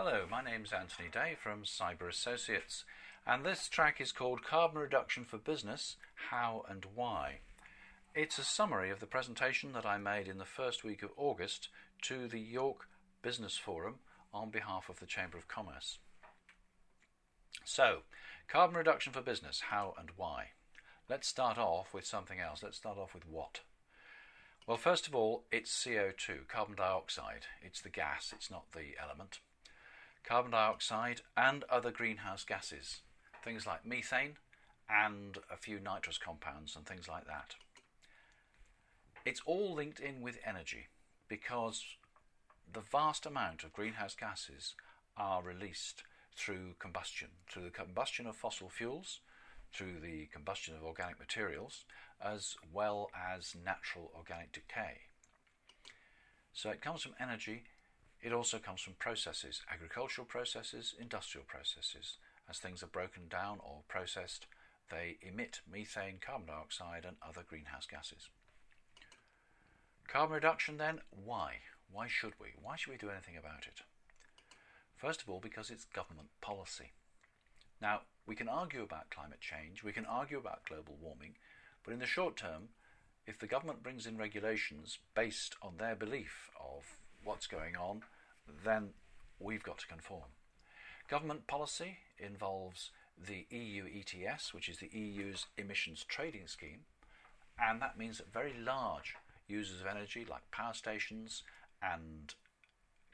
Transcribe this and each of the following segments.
Hello, my name's Anthony Day from Cyber Associates, and this track is called Carbon Reduction for Business How and Why. It's a summary of the presentation that I made in the first week of August to the York Business Forum on behalf of the Chamber of Commerce. So, carbon reduction for business How and Why. Let's start off with something else. Let's start off with what? Well, first of all, it's CO2, carbon dioxide. It's the gas, it's not the element carbon dioxide, and other greenhouse gases, things like methane and a few nitrous compounds and things like that. It's all linked in with energy because the vast amount of greenhouse gases are released through combustion, through the combustion of fossil fuels, through the combustion of organic materials, as well as natural organic decay. So it comes from energy it also comes from processes, agricultural processes, industrial processes. As things are broken down or processed, they emit methane, carbon dioxide, and other greenhouse gases. Carbon reduction, then, why? Why should we? Why should we do anything about it? First of all, because it's government policy. Now, we can argue about climate change, we can argue about global warming, but in the short term, if the government brings in regulations based on their belief of what's going on, then we've got to conform. Government policy involves the EU ETS, which is the EU's emissions trading scheme, and that means that very large users of energy, like power stations and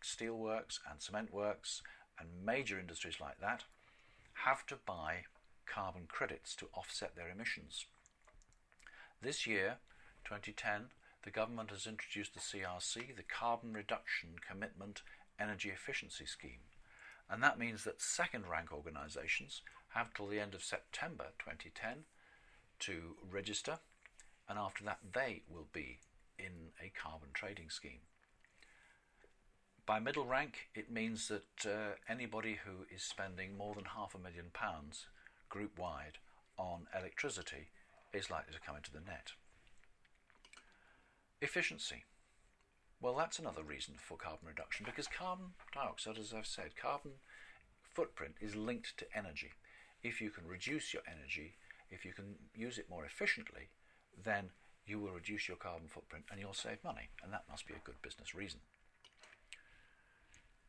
steelworks and cement works and major industries like that, have to buy carbon credits to offset their emissions. This year, 2010, the government has introduced the CRC, the Carbon Reduction Commitment Energy Efficiency Scheme. And that means that second rank organisations have till the end of September 2010 to register, and after that, they will be in a carbon trading scheme. By middle rank, it means that uh, anybody who is spending more than half a million pounds group wide on electricity is likely to come into the net. Efficiency. Well, that's another reason for carbon reduction because carbon dioxide, as I've said, carbon footprint is linked to energy. If you can reduce your energy, if you can use it more efficiently, then you will reduce your carbon footprint and you'll save money, and that must be a good business reason.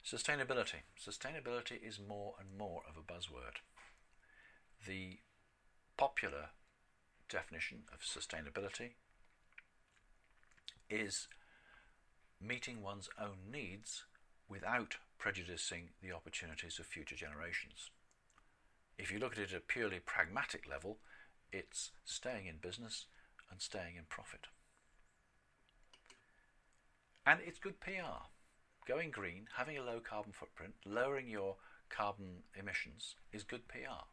Sustainability. Sustainability is more and more of a buzzword. The popular definition of sustainability is meeting one's own needs without prejudicing the opportunities of future generations. If you look at it at a purely pragmatic level, it's staying in business and staying in profit. And it's good PR. Going green, having a low carbon footprint, lowering your carbon emissions is good PR.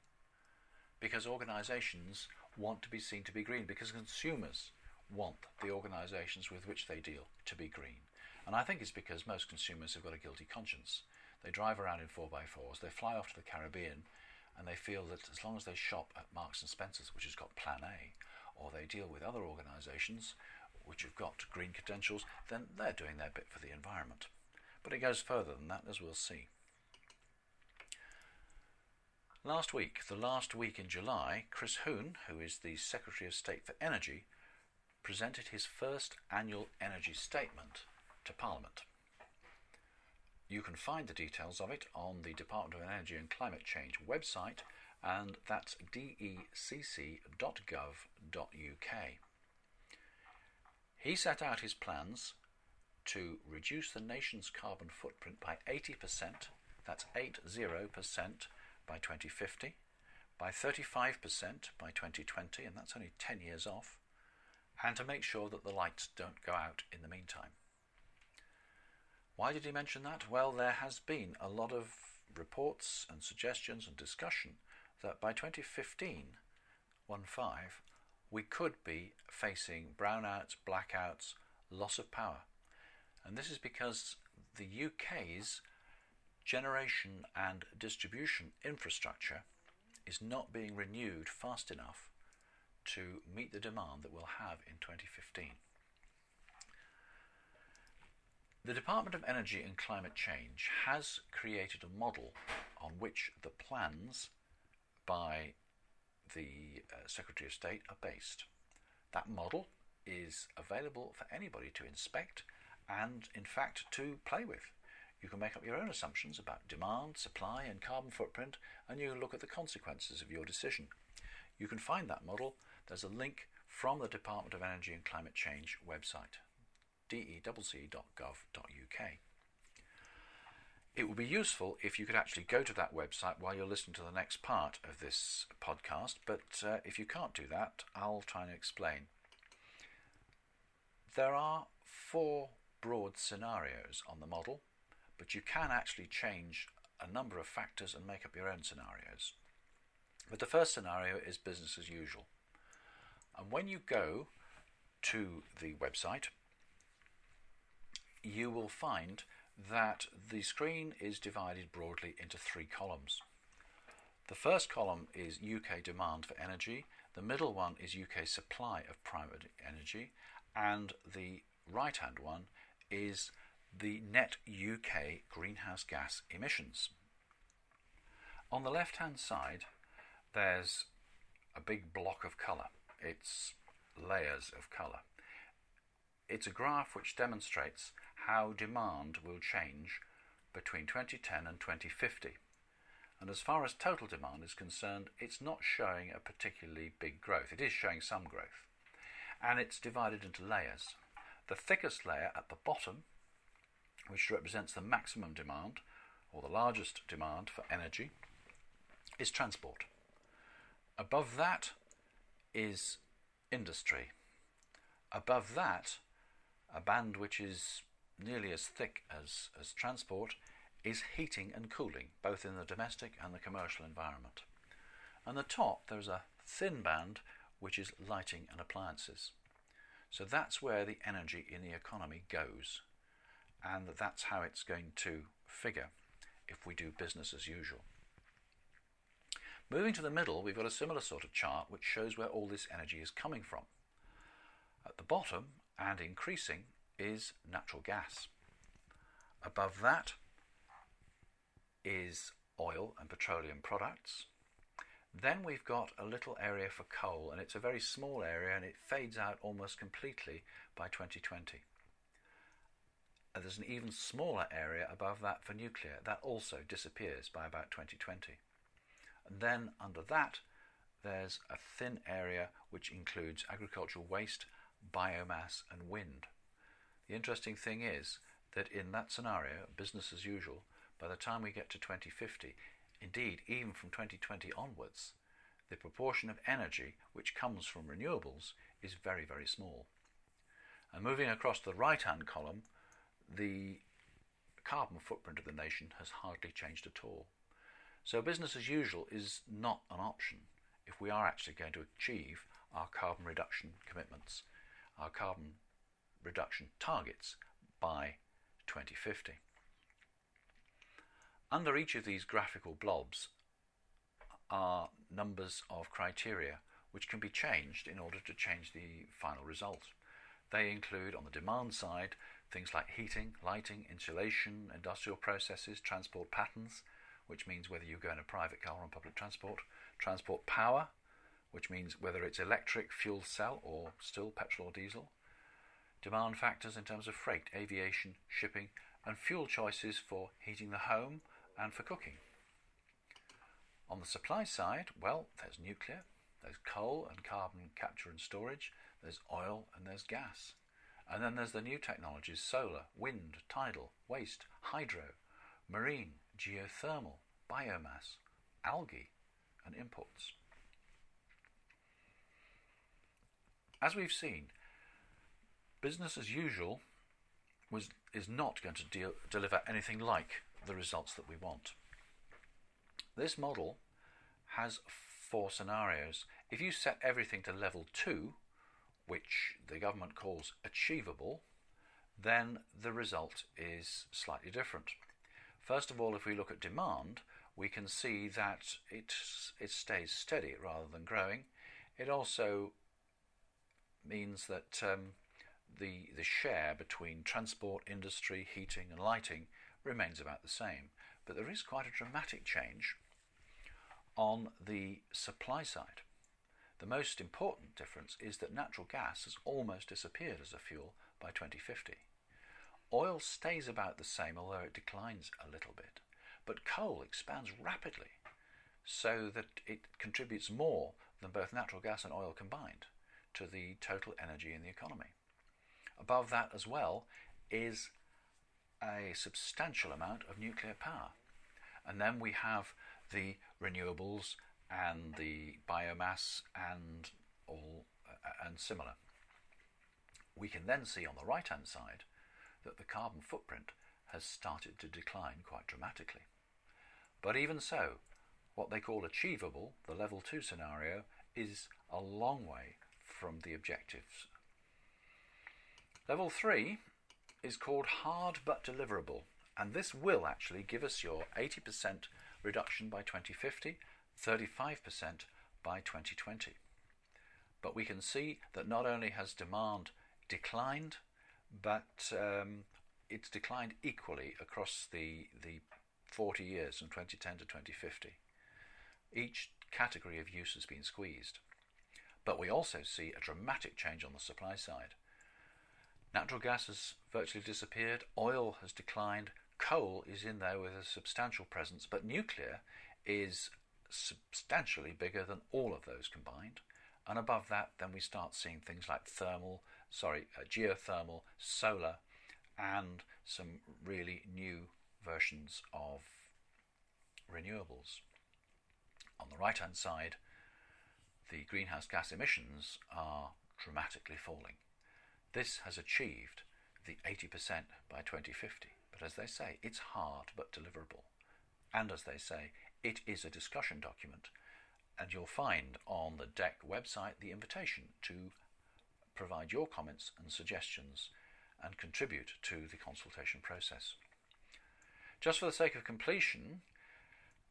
Because organizations want to be seen to be green, because consumers want the organisations with which they deal to be green. And I think it's because most consumers have got a guilty conscience. They drive around in 4x4s, they fly off to the Caribbean, and they feel that as long as they shop at Marks and Spencer's, which has got Plan A, or they deal with other organisations which have got green credentials, then they're doing their bit for the environment. But it goes further than that, as we'll see. Last week, the last week in July, Chris Huhne, who is the Secretary of State for Energy, presented his first annual energy statement to Parliament. You can find the details of it on the Department of Energy and Climate Change website, and that's decc.gov.uk. He set out his plans to reduce the nation's carbon footprint by 80%, that's 80% by 2050, by 35% by 2020, and that's only 10 years off, and to make sure that the lights don't go out in the meantime. Why did he mention that? Well, there has been a lot of reports and suggestions and discussion that by 2015, 15, we could be facing brownouts, blackouts, loss of power. And this is because the UK's generation and distribution infrastructure is not being renewed fast enough to meet the demand that we'll have in 2015. The Department of Energy and Climate Change has created a model on which the plans by the uh, Secretary of State are based. That model is available for anybody to inspect and, in fact, to play with. You can make up your own assumptions about demand, supply, and carbon footprint, and you can look at the consequences of your decision. You can find that model. There's a link from the Department of Energy and Climate Change website, decc.gov.uk. It would be useful if you could actually go to that website while you're listening to the next part of this podcast, but uh, if you can't do that, I'll try and explain. There are four broad scenarios on the model, but you can actually change a number of factors and make up your own scenarios. But the first scenario is business as usual. And when you go to the website, you will find that the screen is divided broadly into three columns. The first column is UK demand for energy, the middle one is UK supply of private energy, and the right hand one is the net UK greenhouse gas emissions. On the left hand side, there's a big block of colour. It's layers of colour. It's a graph which demonstrates how demand will change between 2010 and 2050. And as far as total demand is concerned, it's not showing a particularly big growth. It is showing some growth. And it's divided into layers. The thickest layer at the bottom, which represents the maximum demand, or the largest demand for energy, is transport. Above that is industry. Above that, a band which is nearly as thick as, as transport is heating and cooling, both in the domestic and the commercial environment. And the top, there's a thin band which is lighting and appliances. So that's where the energy in the economy goes, and that's how it's going to figure if we do business as usual. Moving to the middle, we've got a similar sort of chart which shows where all this energy is coming from. At the bottom, and increasing, is natural gas. Above that is oil and petroleum products. Then we've got a little area for coal, and it's a very small area and it fades out almost completely by 2020. And there's an even smaller area above that for nuclear. That also disappears by about 2020. And then under that, there's a thin area which includes agricultural waste, biomass, and wind. The interesting thing is that in that scenario, business as usual, by the time we get to 2050, indeed, even from 2020 onwards, the proportion of energy which comes from renewables is very, very small. And moving across the right hand column, the carbon footprint of the nation has hardly changed at all. So, business as usual is not an option if we are actually going to achieve our carbon reduction commitments, our carbon reduction targets by 2050. Under each of these graphical blobs are numbers of criteria which can be changed in order to change the final result. They include, on the demand side, things like heating, lighting, insulation, industrial processes, transport patterns, which means whether you go in a private car or on public transport, transport power, which means whether it's electric, fuel cell, or still petrol or diesel, demand factors in terms of freight, aviation, shipping, and fuel choices for heating the home and for cooking. On the supply side, well, there's nuclear, there's coal and carbon capture and storage, there's oil, and there's gas. And then there's the new technologies solar, wind, tidal, waste, hydro, marine, geothermal, biomass, algae, and imports. As we've seen, business as usual was, is not going to deal, deliver anything like the results that we want. This model has four scenarios. If you set everything to level 2, which the government calls achievable, then the result is slightly different. First of all, if we look at demand, we can see that it, it stays steady rather than growing. It also means that um, the, the share between transport, industry, heating, and lighting remains about the same. But there is quite a dramatic change on the supply side. The most important difference is that natural gas has almost disappeared as a fuel by 2050. Oil stays about the same, although it declines a little bit. But coal expands rapidly, so that it contributes more than both natural gas and oil combined to the total energy in the economy. Above that, as well, is a substantial amount of nuclear power. And then we have the renewables and the biomass and all uh, and similar. We can then see on the right hand side that the carbon footprint has started to decline quite dramatically. But even so, what they call achievable, the level 2 scenario, is a long way from the objectives. Level 3 is called hard but deliverable, and this will actually give us your 80% reduction by 2050, 35% by 2020. But we can see that not only has demand declined, but um, it's declined equally across the, the 40 years from 2010 to 2050. Each category of use has been squeezed. But we also see a dramatic change on the supply side. Natural gas has virtually disappeared, oil has declined, coal is in there with a substantial presence, but nuclear is substantially bigger than all of those combined. And above that, then we start seeing things like thermal, sorry, uh, geothermal, solar, and some really new versions of renewables. On the right hand side, the greenhouse gas emissions are dramatically falling. This has achieved the 80% by 2050. But as they say, it's hard but deliverable. And as they say, it is a discussion document. And you'll find on the DECC website the invitation to provide your comments and suggestions and contribute to the consultation process. Just for the sake of completion,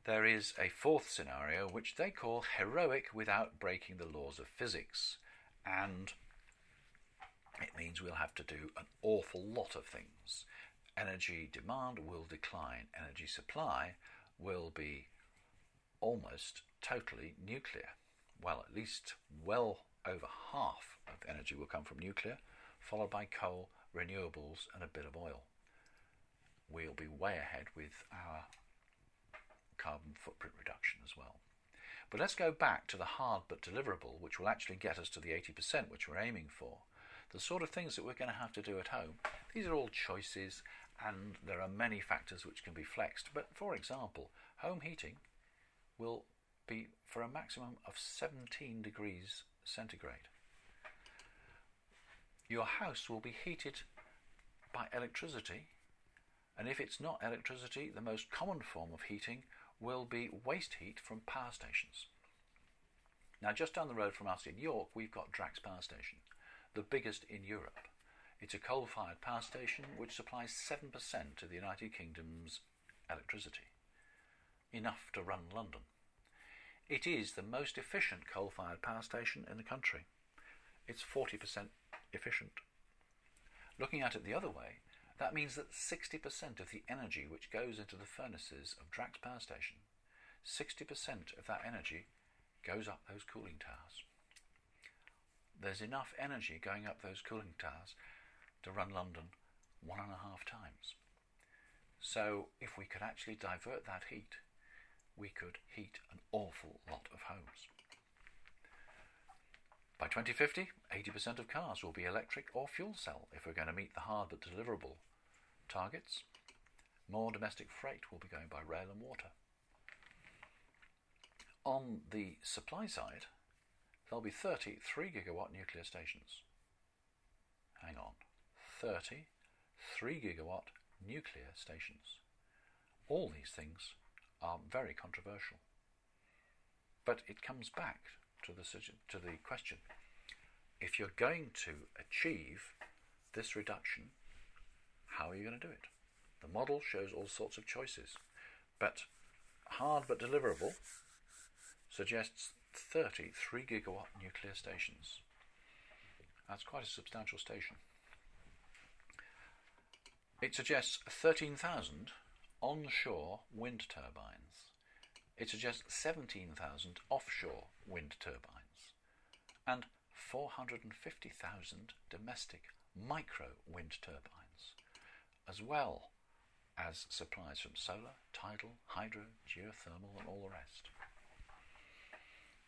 there is a fourth scenario which they call heroic without breaking the laws of physics. And it means we'll have to do an awful lot of things. Energy demand will decline, energy supply will be almost totally nuclear. Well, at least well over half of energy will come from nuclear, followed by coal, renewables, and a bit of oil. We'll be way ahead with our carbon footprint reduction as well. But let's go back to the hard but deliverable, which will actually get us to the 80% which we're aiming for. The sort of things that we're going to have to do at home. These are all choices, and there are many factors which can be flexed. But for example, home heating will be for a maximum of 17 degrees centigrade. Your house will be heated by electricity, and if it's not electricity, the most common form of heating will be waste heat from power stations. Now, just down the road from us in York, we've got Drax Power Station, the biggest in Europe. It's a coal fired power station which supplies 7% of the United Kingdom's electricity, enough to run London. It is the most efficient coal fired power station in the country. It's 40% efficient. Looking at it the other way, that means that 60% of the energy which goes into the furnaces of Drax Power Station, 60% of that energy goes up those cooling towers. There's enough energy going up those cooling towers to run London one and a half times. So if we could actually divert that heat, we could heat an awful lot of homes. By 2050, 80% of cars will be electric or fuel cell if we're going to meet the hard but deliverable targets, more domestic freight will be going by rail and water. On the supply side, there'll be 30 3 gigawatt nuclear stations. Hang on, 30 3 gigawatt nuclear stations. All these things are very controversial. But it comes back to the, to the question if you're going to achieve this reduction how are you going to do it? The model shows all sorts of choices, but hard but deliverable suggests 33 gigawatt nuclear stations. That's quite a substantial station. It suggests 13,000 onshore wind turbines. It suggests 17,000 offshore wind turbines and 450,000 domestic micro wind turbines, as well as supplies from solar, tidal, hydro, geothermal, and all the rest.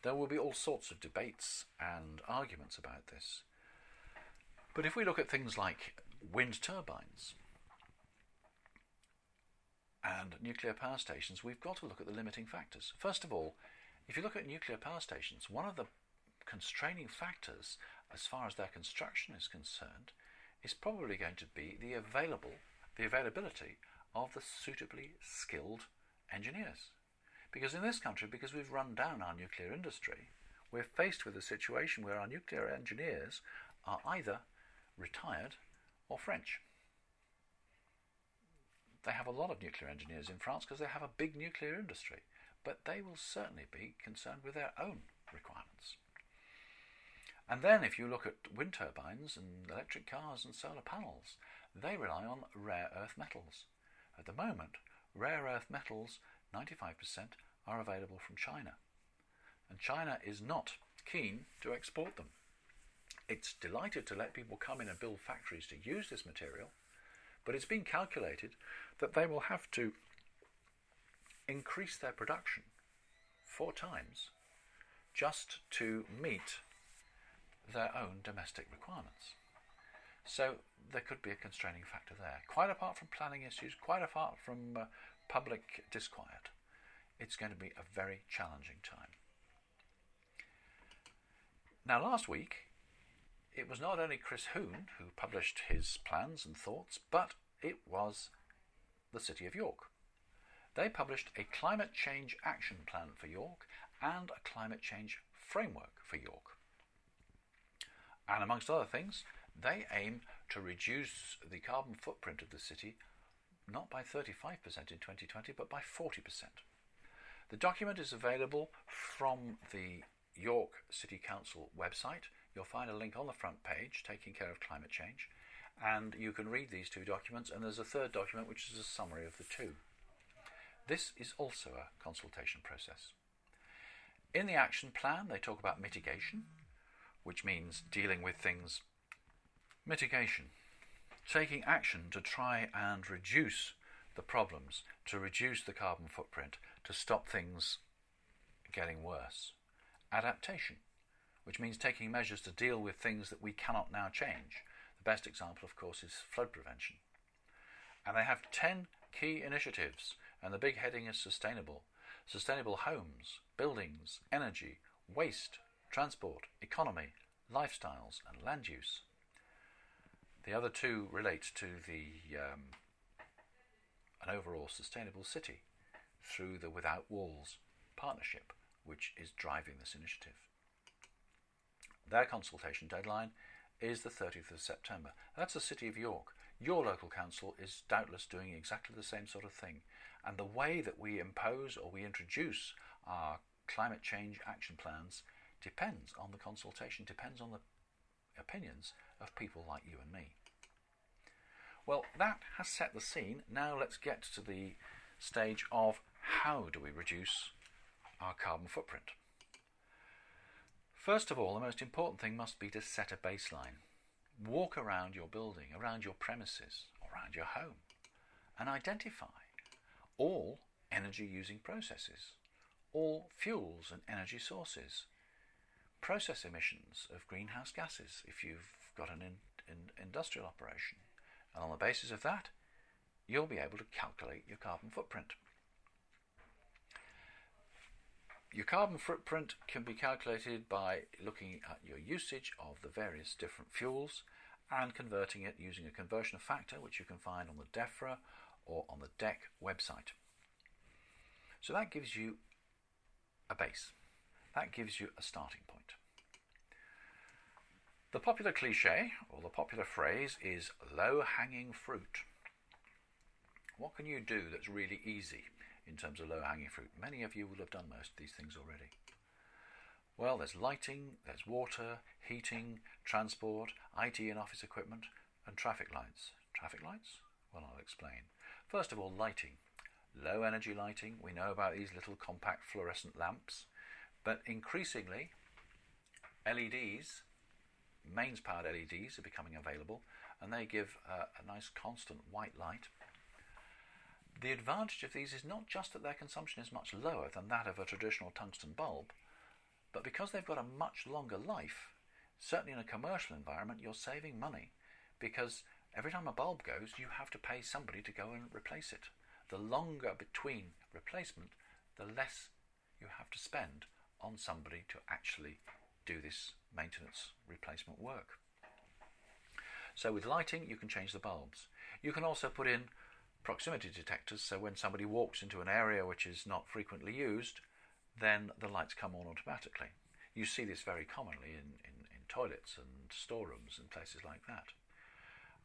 There will be all sorts of debates and arguments about this. But if we look at things like wind turbines and nuclear power stations, we've got to look at the limiting factors. First of all, if you look at nuclear power stations, one of the constraining factors as far as their construction is concerned is probably going to be the available the availability of the suitably skilled engineers. Because in this country, because we've run down our nuclear industry, we're faced with a situation where our nuclear engineers are either retired or French. They have a lot of nuclear engineers in France because they have a big nuclear industry, but they will certainly be concerned with their own requirements. And then, if you look at wind turbines and electric cars and solar panels, they rely on rare earth metals. At the moment, rare earth metals, 95%, are available from China. And China is not keen to export them. It's delighted to let people come in and build factories to use this material, but it's been calculated that they will have to increase their production four times just to meet their own domestic requirements. So there could be a constraining factor there. Quite apart from planning issues, quite apart from uh, public disquiet, it's going to be a very challenging time. Now, last week, it was not only Chris Huhne who published his plans and thoughts, but it was the City of York. They published a climate change action plan for York and a climate change framework for York. And amongst other things, they aim to reduce the carbon footprint of the city not by 35% in 2020, but by 40%. The document is available from the York City Council website. You'll find a link on the front page taking care of climate change, and you can read these two documents. And there's a third document which is a summary of the two. This is also a consultation process. In the action plan, they talk about mitigation, which means dealing with things Mitigation. Taking action to try and reduce the problems, to reduce the carbon footprint, to stop things getting worse. Adaptation, which means taking measures to deal with things that we cannot now change. The best example, of course, is flood prevention. And they have 10 key initiatives, and the big heading is sustainable. Sustainable homes, buildings, energy, waste, transport, economy, lifestyles, and land use. The other two relate to the um, an overall sustainable city through the Without Walls partnership, which is driving this initiative. Their consultation deadline is the 30th of September. That's the City of York. Your local council is doubtless doing exactly the same sort of thing. And the way that we impose or we introduce our climate change action plans depends on the consultation, depends on the opinions of people like you and me. Well, that has set the scene. Now let's get to the stage of how do we reduce our carbon footprint. First of all, the most important thing must be to set a baseline. Walk around your building, around your premises, around your home, and identify all energy using processes, all fuels and energy sources, process emissions of greenhouse gases if you've got an in, in industrial operation. And on the basis of that, you'll be able to calculate your carbon footprint. Your carbon footprint can be calculated by looking at your usage of the various different fuels and converting it using a conversion factor, which you can find on the DEFRA or on the DECC website. So that gives you a base. That gives you a starting point. The popular cliche, or the popular phrase, is low hanging fruit. What can you do that's really easy in terms of low hanging fruit? Many of you will have done most of these things already. Well, there's lighting, there's water, heating, transport, IT and office equipment, and traffic lights. Traffic lights? Well, I'll explain. First of all, lighting. Low energy lighting, we know about these little compact fluorescent lamps, but increasingly LEDs, mains powered LEDs, are becoming available and they give a, a nice constant white light. The advantage of these is not just that their consumption is much lower than that of a traditional tungsten bulb, but because they've got a much longer life, certainly in a commercial environment, you're saving money because every time a bulb goes, you have to pay somebody to go and replace it. The longer between replacement, the less you have to spend on somebody to actually do this maintenance replacement work. So with lighting, you can change the bulbs. You can also put in proximity detectors, so when somebody walks into an area which is not frequently used, then the lights come on automatically. You see this very commonly in, in, in toilets and storerooms and places like that.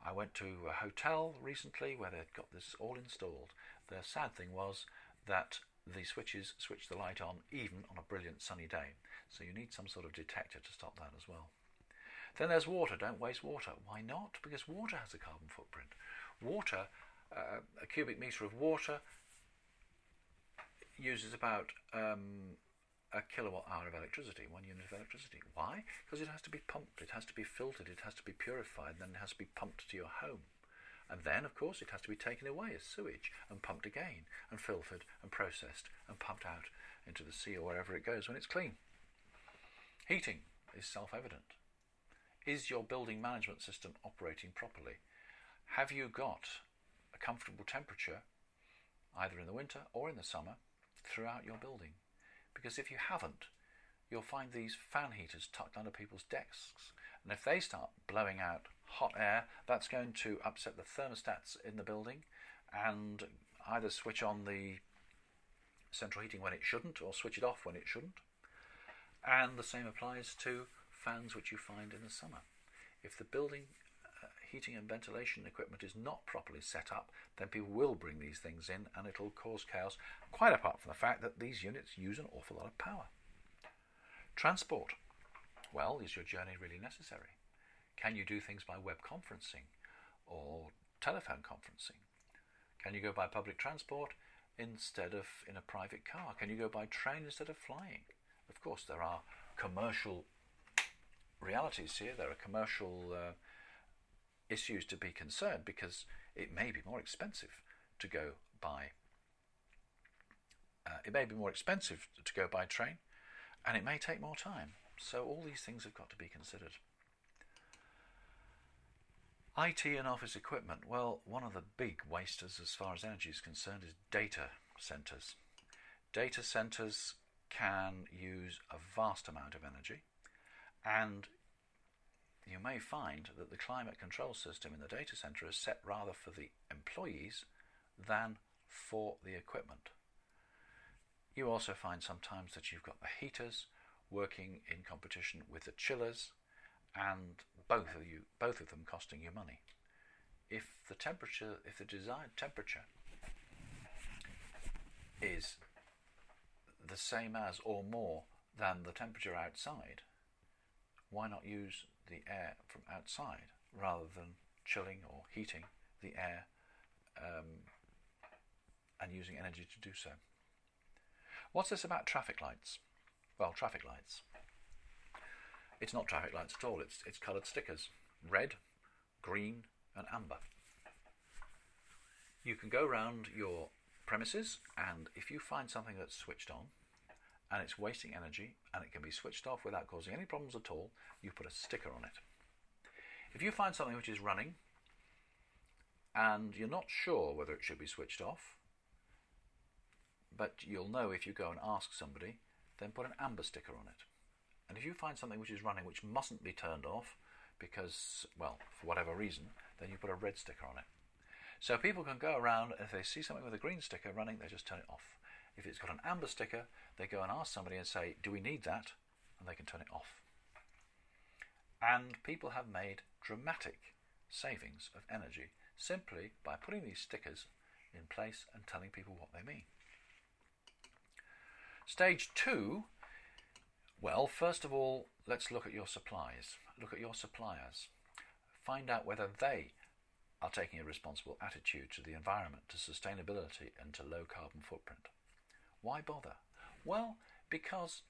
I went to a hotel recently where they'd got this all installed. The sad thing was that the switches switch the light on even on a brilliant sunny day. So you need some sort of detector to stop that as well. Then there's water. Don't waste water. Why not? Because water has a carbon footprint. Water, uh, a cubic metre of water uses about um, a kilowatt hour of electricity, one unit of electricity. Why? Because it has to be pumped, it has to be filtered, it has to be purified, then it has to be pumped to your home. And then, of course, it has to be taken away as sewage and pumped again, and filtered and processed and pumped out into the sea or wherever it goes when it's clean. Heating is self evident. Is your building management system operating properly? Have you got a comfortable temperature, either in the winter or in the summer, throughout your building? Because if you haven't, you'll find these fan heaters tucked under people's desks. And if they start blowing out hot air, that's going to upset the thermostats in the building and either switch on the central heating when it shouldn't or switch it off when it shouldn't. And the same applies to fans which you find in the summer. If the building heating and ventilation equipment is not properly set up, then people will bring these things in and it'll cause chaos, quite apart from the fact that these units use an awful lot of power. Transport. Well, is your journey really necessary? Can you do things by web conferencing or telephone conferencing? Can you go by public transport instead of in a private car? Can you go by train instead of flying? Of course, there are commercial realities here. There are commercial uh, issues to be concerned because it may be more expensive to go by. Uh, it may be more expensive to go by train, and it may take more time. So all these things have got to be considered. IT and office equipment. Well, one of the big wasters as far as energy is concerned is data centers. Data centers can use a vast amount of energy, and you may find that the climate control system in the data center is set rather for the employees than for the equipment. You also find sometimes that you've got the heaters working in competition with the chillers and both of you both of them costing you money. If the temperature if the desired temperature is the same as or more than the temperature outside, why not use the air from outside rather than chilling or heating the air um, and using energy to do so? What's this about traffic lights? Well, traffic lights. It's not traffic lights at all, it's, it's coloured stickers red, green, and amber. You can go around your premises, and if you find something that's switched on and it's wasting energy and it can be switched off without causing any problems at all, you put a sticker on it. If you find something which is running and you're not sure whether it should be switched off, but you'll know if you go and ask somebody, then put an amber sticker on it. And if you find something which is running which mustn't be turned off because, well, for whatever reason, then you put a red sticker on it. So people can go around, if they see something with a green sticker running, they just turn it off. If it's got an amber sticker, they go and ask somebody and say, Do we need that? And they can turn it off. And people have made dramatic savings of energy simply by putting these stickers in place and telling people what they mean. Stage two well, first of all, let's look at your supplies. Look at your suppliers. Find out whether they are taking a responsible attitude to the environment, to sustainability, and to low carbon footprint. Why bother? Well, because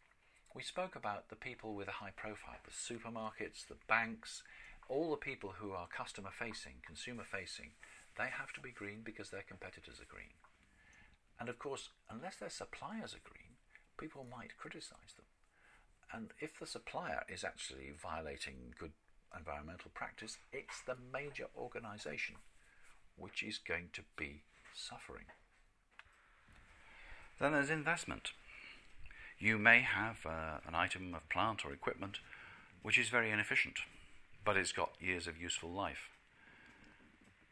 we spoke about the people with a high profile, the supermarkets, the banks, all the people who are customer facing, consumer facing, they have to be green because their competitors are green. And of course, unless their suppliers are green, people might criticize them. And if the supplier is actually violating good environmental practice, it's the major organization which is going to be suffering. Then there's investment. You may have uh, an item of plant or equipment which is very inefficient, but it's got years of useful life.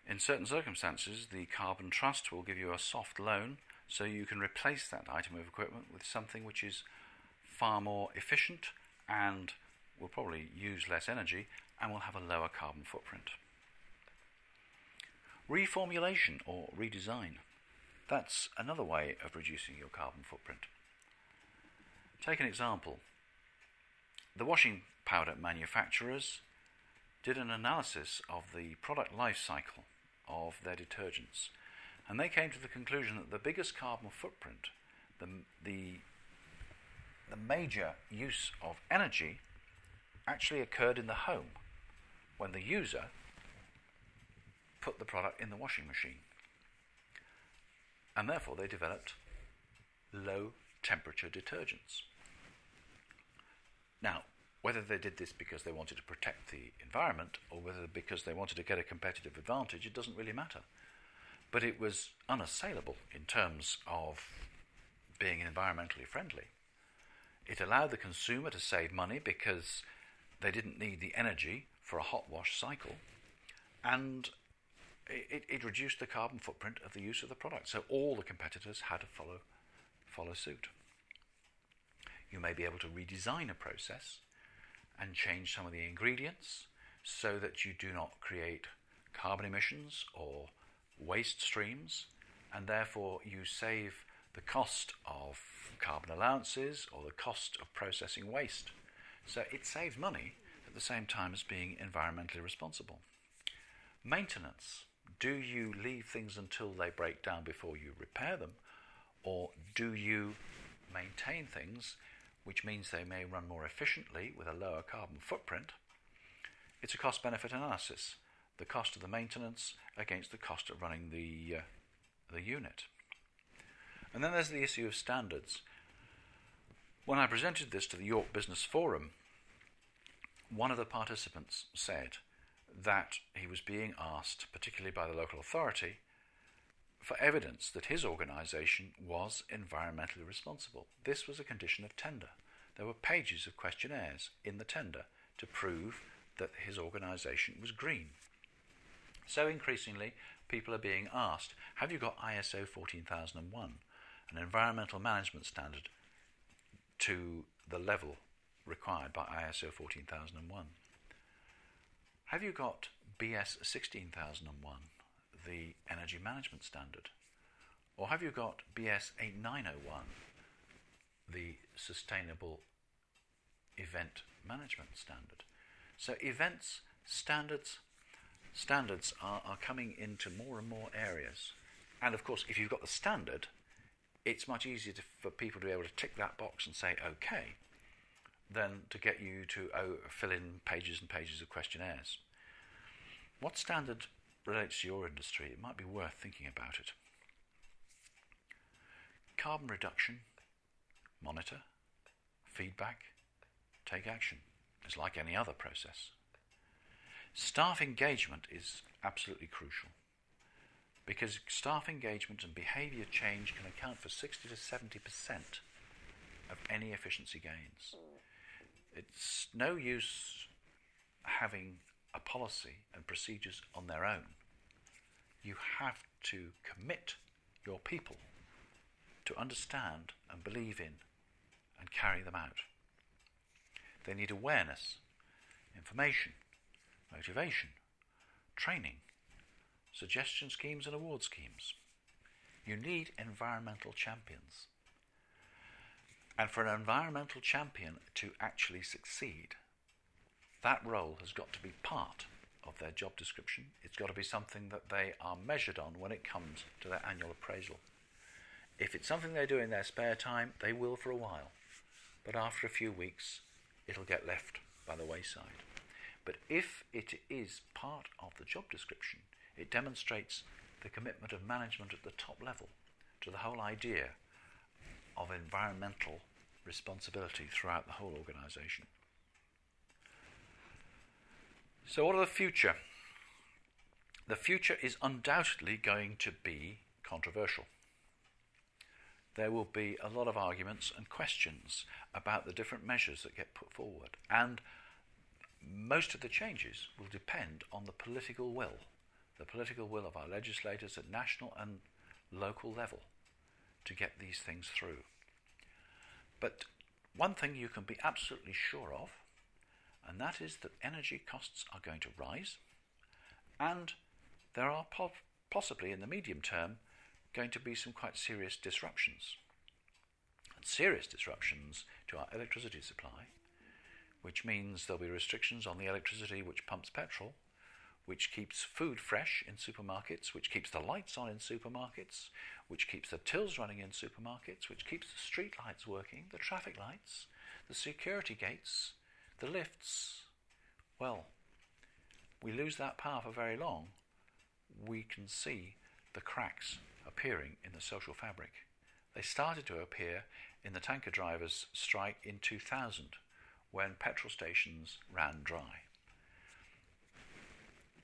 In certain circumstances, the Carbon Trust will give you a soft loan so you can replace that item of equipment with something which is far more efficient and will probably use less energy and will have a lower carbon footprint. Reformulation or redesign. That's another way of reducing your carbon footprint. Take an example. The washing powder manufacturers did an analysis of the product life cycle of their detergents, and they came to the conclusion that the biggest carbon footprint, the, the, the major use of energy, actually occurred in the home when the user put the product in the washing machine. And therefore, they developed low temperature detergents. Now, whether they did this because they wanted to protect the environment or whether because they wanted to get a competitive advantage, it doesn't really matter. But it was unassailable in terms of being environmentally friendly. It allowed the consumer to save money because they didn't need the energy for a hot wash cycle, and it, it, reduced the carbon footprint of the use of the product. So all the competitors had to follow follow suit. You may be able to redesign a process and change some of the ingredients so that you do not create carbon emissions or waste streams, and therefore you save the cost of carbon allowances or the cost of processing waste. So it saves money at the same time as being environmentally responsible. Maintenance. Do you leave things until they break down before you repair them? Or do you maintain things, which means they may run more efficiently with a lower carbon footprint? It's a cost benefit analysis the cost of the maintenance against the cost of running the, uh, the unit. And then there's the issue of standards. When I presented this to the York Business Forum, one of the participants said that he was being asked, particularly by the local authority, for evidence that his organisation was environmentally responsible. This was a condition of tender. There were pages of questionnaires in the tender to prove that his organisation was green. So increasingly, people are being asked Have you got ISO 14001, an environmental management standard, to the level required by ISO 14001. Have you got BS 16001, the energy management standard? Or have you got BS 8901, the sustainable event management standard? So events, standards, standards are, are coming into more and more areas. And of course, if you've got the standard, it's much easier to, for people to be able to tick that box and say, okay, than to get you to oh, fill in pages and pages of questionnaires. What standard relates to your industry? It might be worth thinking about it. Carbon reduction, monitor, feedback, take action. It's like any other process. Staff engagement is absolutely crucial because staff engagement and behaviour change can account for 60 to 70% of any efficiency gains. It's no use having a policy and procedures on their own. You have to commit your people to understand and believe in and carry them out. They need awareness, information, motivation, training, suggestion schemes and award schemes. You need environmental champions. And for an environmental champion to actually succeed, that role has got to be part of their job description. It's got to be something that they are measured on when it comes to their annual appraisal. If it's something they do in their spare time, they will for a while. But after a few weeks, it'll get left by the wayside. But if it is part of the job description, it demonstrates the commitment of management at the top level to the whole idea of environmental responsibility throughout the whole organisation. So, what are the future? The future is undoubtedly going to be controversial. There will be a lot of arguments and questions about the different measures that get put forward, and most of the changes will depend on the political will, the political will of our legislators at national and local level to get these things through. But one thing you can be absolutely sure of and that is that energy costs are going to rise, and there are po- possibly in the medium term going to be some quite serious disruptions. And serious disruptions to our electricity supply, which means there'll be restrictions on the electricity which pumps petrol, which keeps food fresh in supermarkets, which keeps the lights on in supermarkets, which keeps the tills running in supermarkets, which keeps the street lights working, the traffic lights, the security gates, the lifts, well, we lose that power for very long, we can see the cracks appearing in the social fabric. They started to appear in the tanker drivers' strike in 2000 when petrol stations ran dry.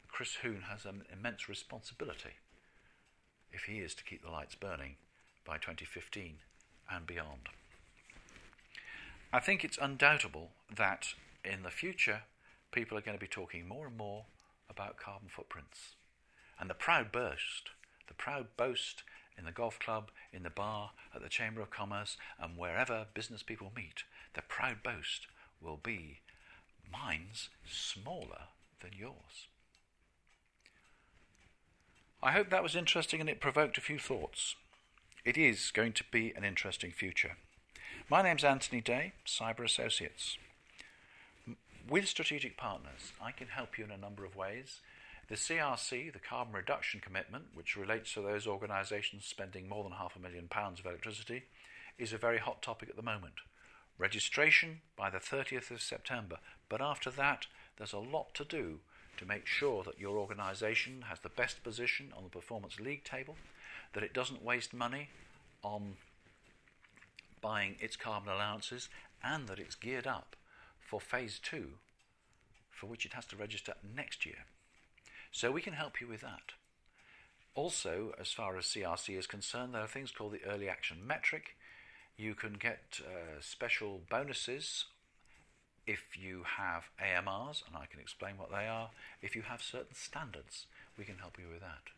Chris Huhne has an immense responsibility if he is to keep the lights burning by 2015 and beyond. I think it's undoubtable that in the future, people are going to be talking more and more about carbon footprints. And the proud boast, the proud boast in the golf club, in the bar, at the Chamber of Commerce, and wherever business people meet, the proud boast will be mine's smaller than yours. I hope that was interesting and it provoked a few thoughts. It is going to be an interesting future. My name's Anthony Day, Cyber Associates. With strategic partners, I can help you in a number of ways. The CRC, the Carbon Reduction Commitment, which relates to those organisations spending more than half a million pounds of electricity, is a very hot topic at the moment. Registration by the 30th of September, but after that, there's a lot to do to make sure that your organisation has the best position on the performance league table, that it doesn't waste money on buying its carbon allowances and that it's geared up for phase two, for which it has to register next year. So we can help you with that. Also, as far as CRC is concerned, there are things called the early action metric. You can get uh, special bonuses if you have AMRs, and I can explain what they are. If you have certain standards, we can help you with that.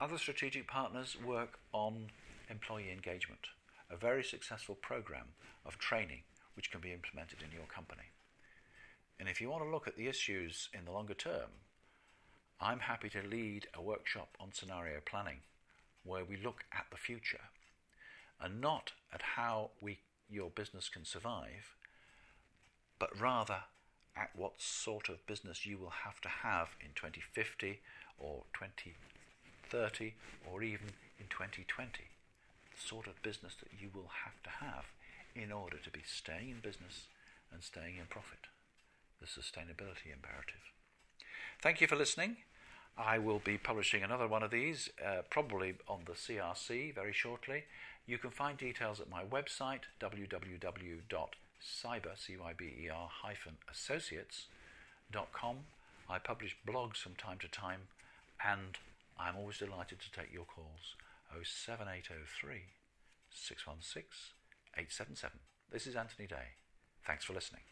Other strategic partners work on employee engagement a very successful program of training which can be implemented in your company. And if you want to look at the issues in the longer term, I'm happy to lead a workshop on scenario planning where we look at the future and not at how we, your business can survive, but rather at what sort of business you will have to have in 2050 or 2030 or even in 2020 sort of business that you will have to have in order to be staying in business and staying in profit. The sustainability imperative. Thank you for listening. I will be publishing another one of these, uh, probably on the CRC very shortly. You can find details at my website, www.cyber-associates.com. I publish blogs from time to time, and I'm always delighted to take your calls. 07803 616 877. This is Anthony Day. Thanks for listening.